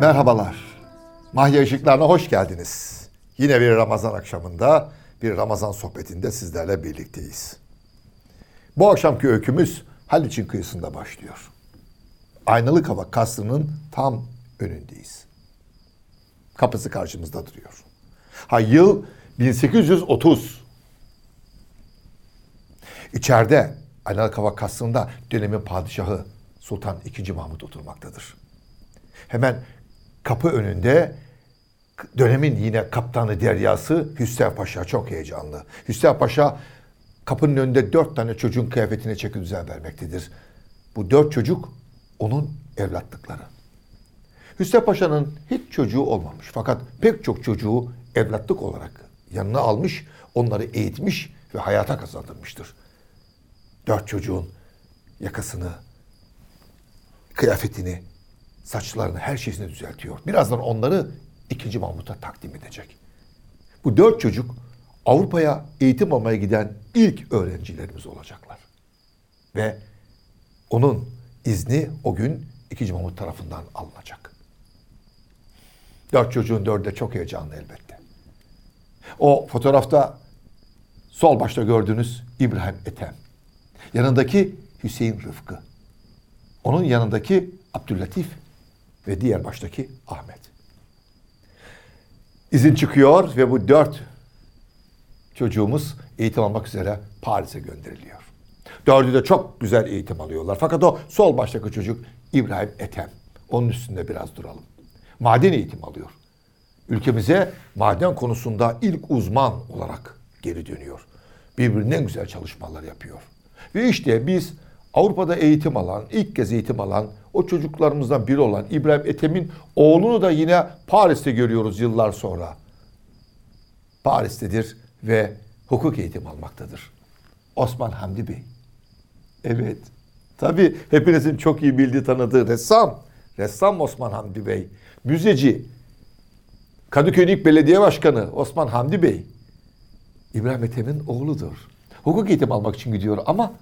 Merhabalar. Mahya Işıklarına hoş geldiniz. Yine bir Ramazan akşamında, bir Ramazan sohbetinde sizlerle birlikteyiz. Bu akşamki öykümüz Haliç'in kıyısında başlıyor. Aynalık Hava Kasrı'nın tam önündeyiz. Kapısı karşımızda duruyor. Ha yıl 1830. İçeride Aynalık Hava Kasrı'nda dönemin padişahı Sultan II. Mahmut oturmaktadır. Hemen kapı önünde dönemin yine kaptanı deryası Hüsrev Paşa çok heyecanlı. Hüsrev Paşa kapının önünde dört tane çocuğun kıyafetine çeki düzen vermektedir. Bu dört çocuk onun evlatlıkları. Hüsrev Paşa'nın hiç çocuğu olmamış fakat pek çok çocuğu evlatlık olarak yanına almış, onları eğitmiş ve hayata kazandırmıştır. Dört çocuğun yakasını, kıyafetini, saçlarını, her şeyini düzeltiyor. Birazdan onları ikinci Mahmut'a takdim edecek. Bu dört çocuk Avrupa'ya eğitim almaya giden ilk öğrencilerimiz olacaklar. Ve onun izni o gün ikinci Mahmut tarafından alınacak. Dört çocuğun dördü de çok heyecanlı elbette. O fotoğrafta sol başta gördüğünüz İbrahim Ethem. Yanındaki Hüseyin Rıfkı. Onun yanındaki Abdüllatif ve diğer baştaki Ahmet. İzin çıkıyor ve bu dört çocuğumuz eğitim almak üzere Paris'e gönderiliyor. Dördü de çok güzel eğitim alıyorlar. Fakat o sol baştaki çocuk İbrahim Ethem. Onun üstünde biraz duralım. Maden eğitim alıyor. Ülkemize maden konusunda ilk uzman olarak geri dönüyor. Birbirinden güzel çalışmalar yapıyor. Ve işte biz Avrupa'da eğitim alan, ilk kez eğitim alan o çocuklarımızdan biri olan İbrahim Ethem'in oğlunu da yine Paris'te görüyoruz yıllar sonra. Paris'tedir ve hukuk eğitim almaktadır. Osman Hamdi Bey. Evet. Tabii hepinizin çok iyi bildiği tanıdığı ressam. Ressam Osman Hamdi Bey. Müzeci. Kadıköy İlk Belediye Başkanı Osman Hamdi Bey. İbrahim Ethem'in oğludur. Hukuk eğitim almak için gidiyor ama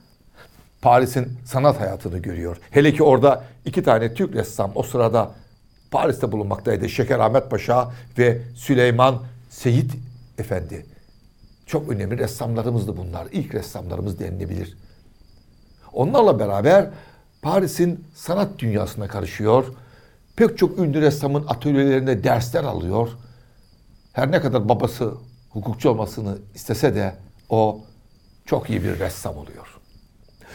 Paris'in sanat hayatını görüyor. Hele ki orada iki tane Türk ressam o sırada Paris'te bulunmaktaydı. Şeker Ahmet Paşa ve Süleyman Seyit Efendi. Çok önemli ressamlarımızdı bunlar. İlk ressamlarımız denilebilir. Onlarla beraber Paris'in sanat dünyasına karışıyor. Pek çok ünlü ressamın atölyelerinde dersler alıyor. Her ne kadar babası hukukçu olmasını istese de o çok iyi bir ressam oluyor.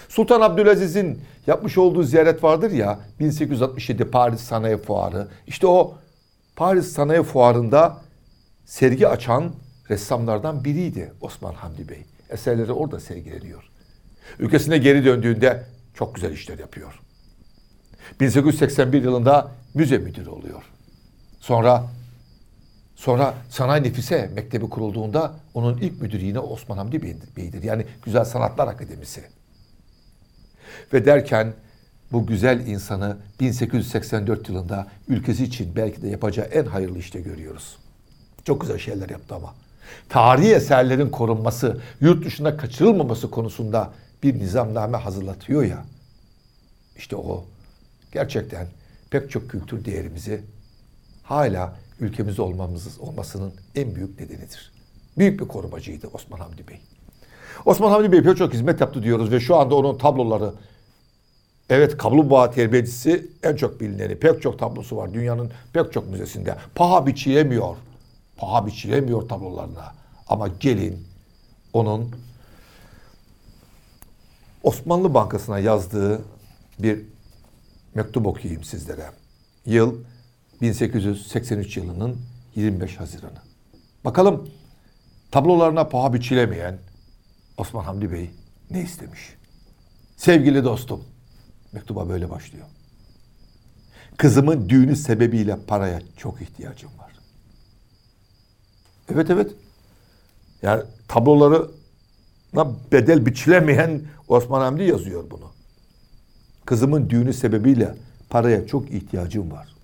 Sultan Abdülaziz'in yapmış olduğu ziyaret vardır ya 1867 Paris Sanayi Fuarı. İşte o Paris Sanayi Fuarı'nda sergi açan ressamlardan biriydi Osman Hamdi Bey. Eserleri orada sergileniyor. Ülkesine geri döndüğünde çok güzel işler yapıyor. 1881 yılında müze müdürü oluyor. Sonra sonra Sanayi Nefise Mektebi kurulduğunda onun ilk müdürü yine Osman Hamdi Bey'dir. Yani Güzel Sanatlar Akademisi. Ve derken bu güzel insanı 1884 yılında ülkesi için belki de yapacağı en hayırlı işte görüyoruz. Çok güzel şeyler yaptı ama. Tarihi eserlerin korunması, yurt dışında kaçırılmaması konusunda bir nizamname hazırlatıyor ya. İşte o gerçekten pek çok kültür değerimizi hala ülkemizde olmamız olmasının en büyük nedenidir. Büyük bir korumacıydı Osman Hamdi Bey. Osman Hamdi Bey çok hizmet yaptı diyoruz ve şu anda onun tabloları Evet kaplumbağa terbiyecisi en çok bilineni. Pek çok tablosu var dünyanın pek çok müzesinde. Paha biçilemiyor. Paha biçilemiyor tablolarına. Ama gelin onun Osmanlı Bankası'na yazdığı bir mektup okuyayım sizlere. Yıl 1883 yılının 25 Haziranı. Bakalım tablolarına paha biçilemeyen Osman Hamdi Bey ne istemiş? Sevgili dostum, Mektuba böyle başlıyor. Kızımın düğünü sebebiyle paraya çok ihtiyacım var. Evet evet. Yani tabloları bedel biçilemeyen Osman Hamdi yazıyor bunu. Kızımın düğünü sebebiyle paraya çok ihtiyacım var.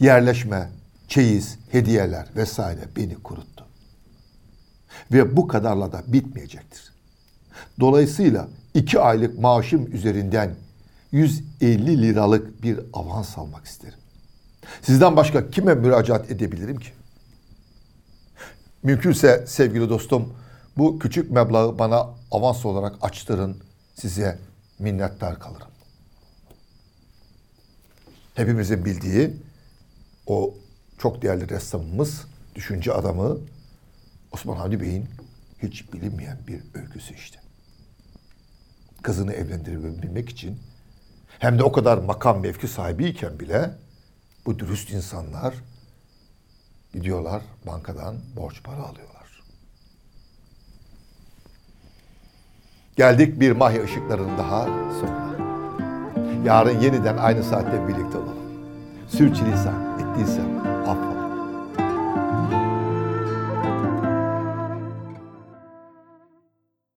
Yerleşme, çeyiz, hediyeler vesaire beni kuruttu. Ve bu kadarla da bitmeyecektir. Dolayısıyla iki aylık maaşım üzerinden 150 liralık bir avans almak isterim. Sizden başka kime müracaat edebilirim ki? Mümkünse sevgili dostum bu küçük meblağı bana avans olarak açtırın. Size minnettar kalırım. Hepimizin bildiği o çok değerli ressamımız, düşünce adamı Osman Hamdi Bey'in hiç bilinmeyen bir öyküsü işte. Kızını evlendirebilmek için hem de o kadar makam mevki sahibiyken bile bu dürüst insanlar gidiyorlar bankadan borç para alıyorlar. Geldik bir mahya ışıklarının daha sonuna. Yarın yeniden aynı saatte birlikte olalım. Sürçülisan ettiysem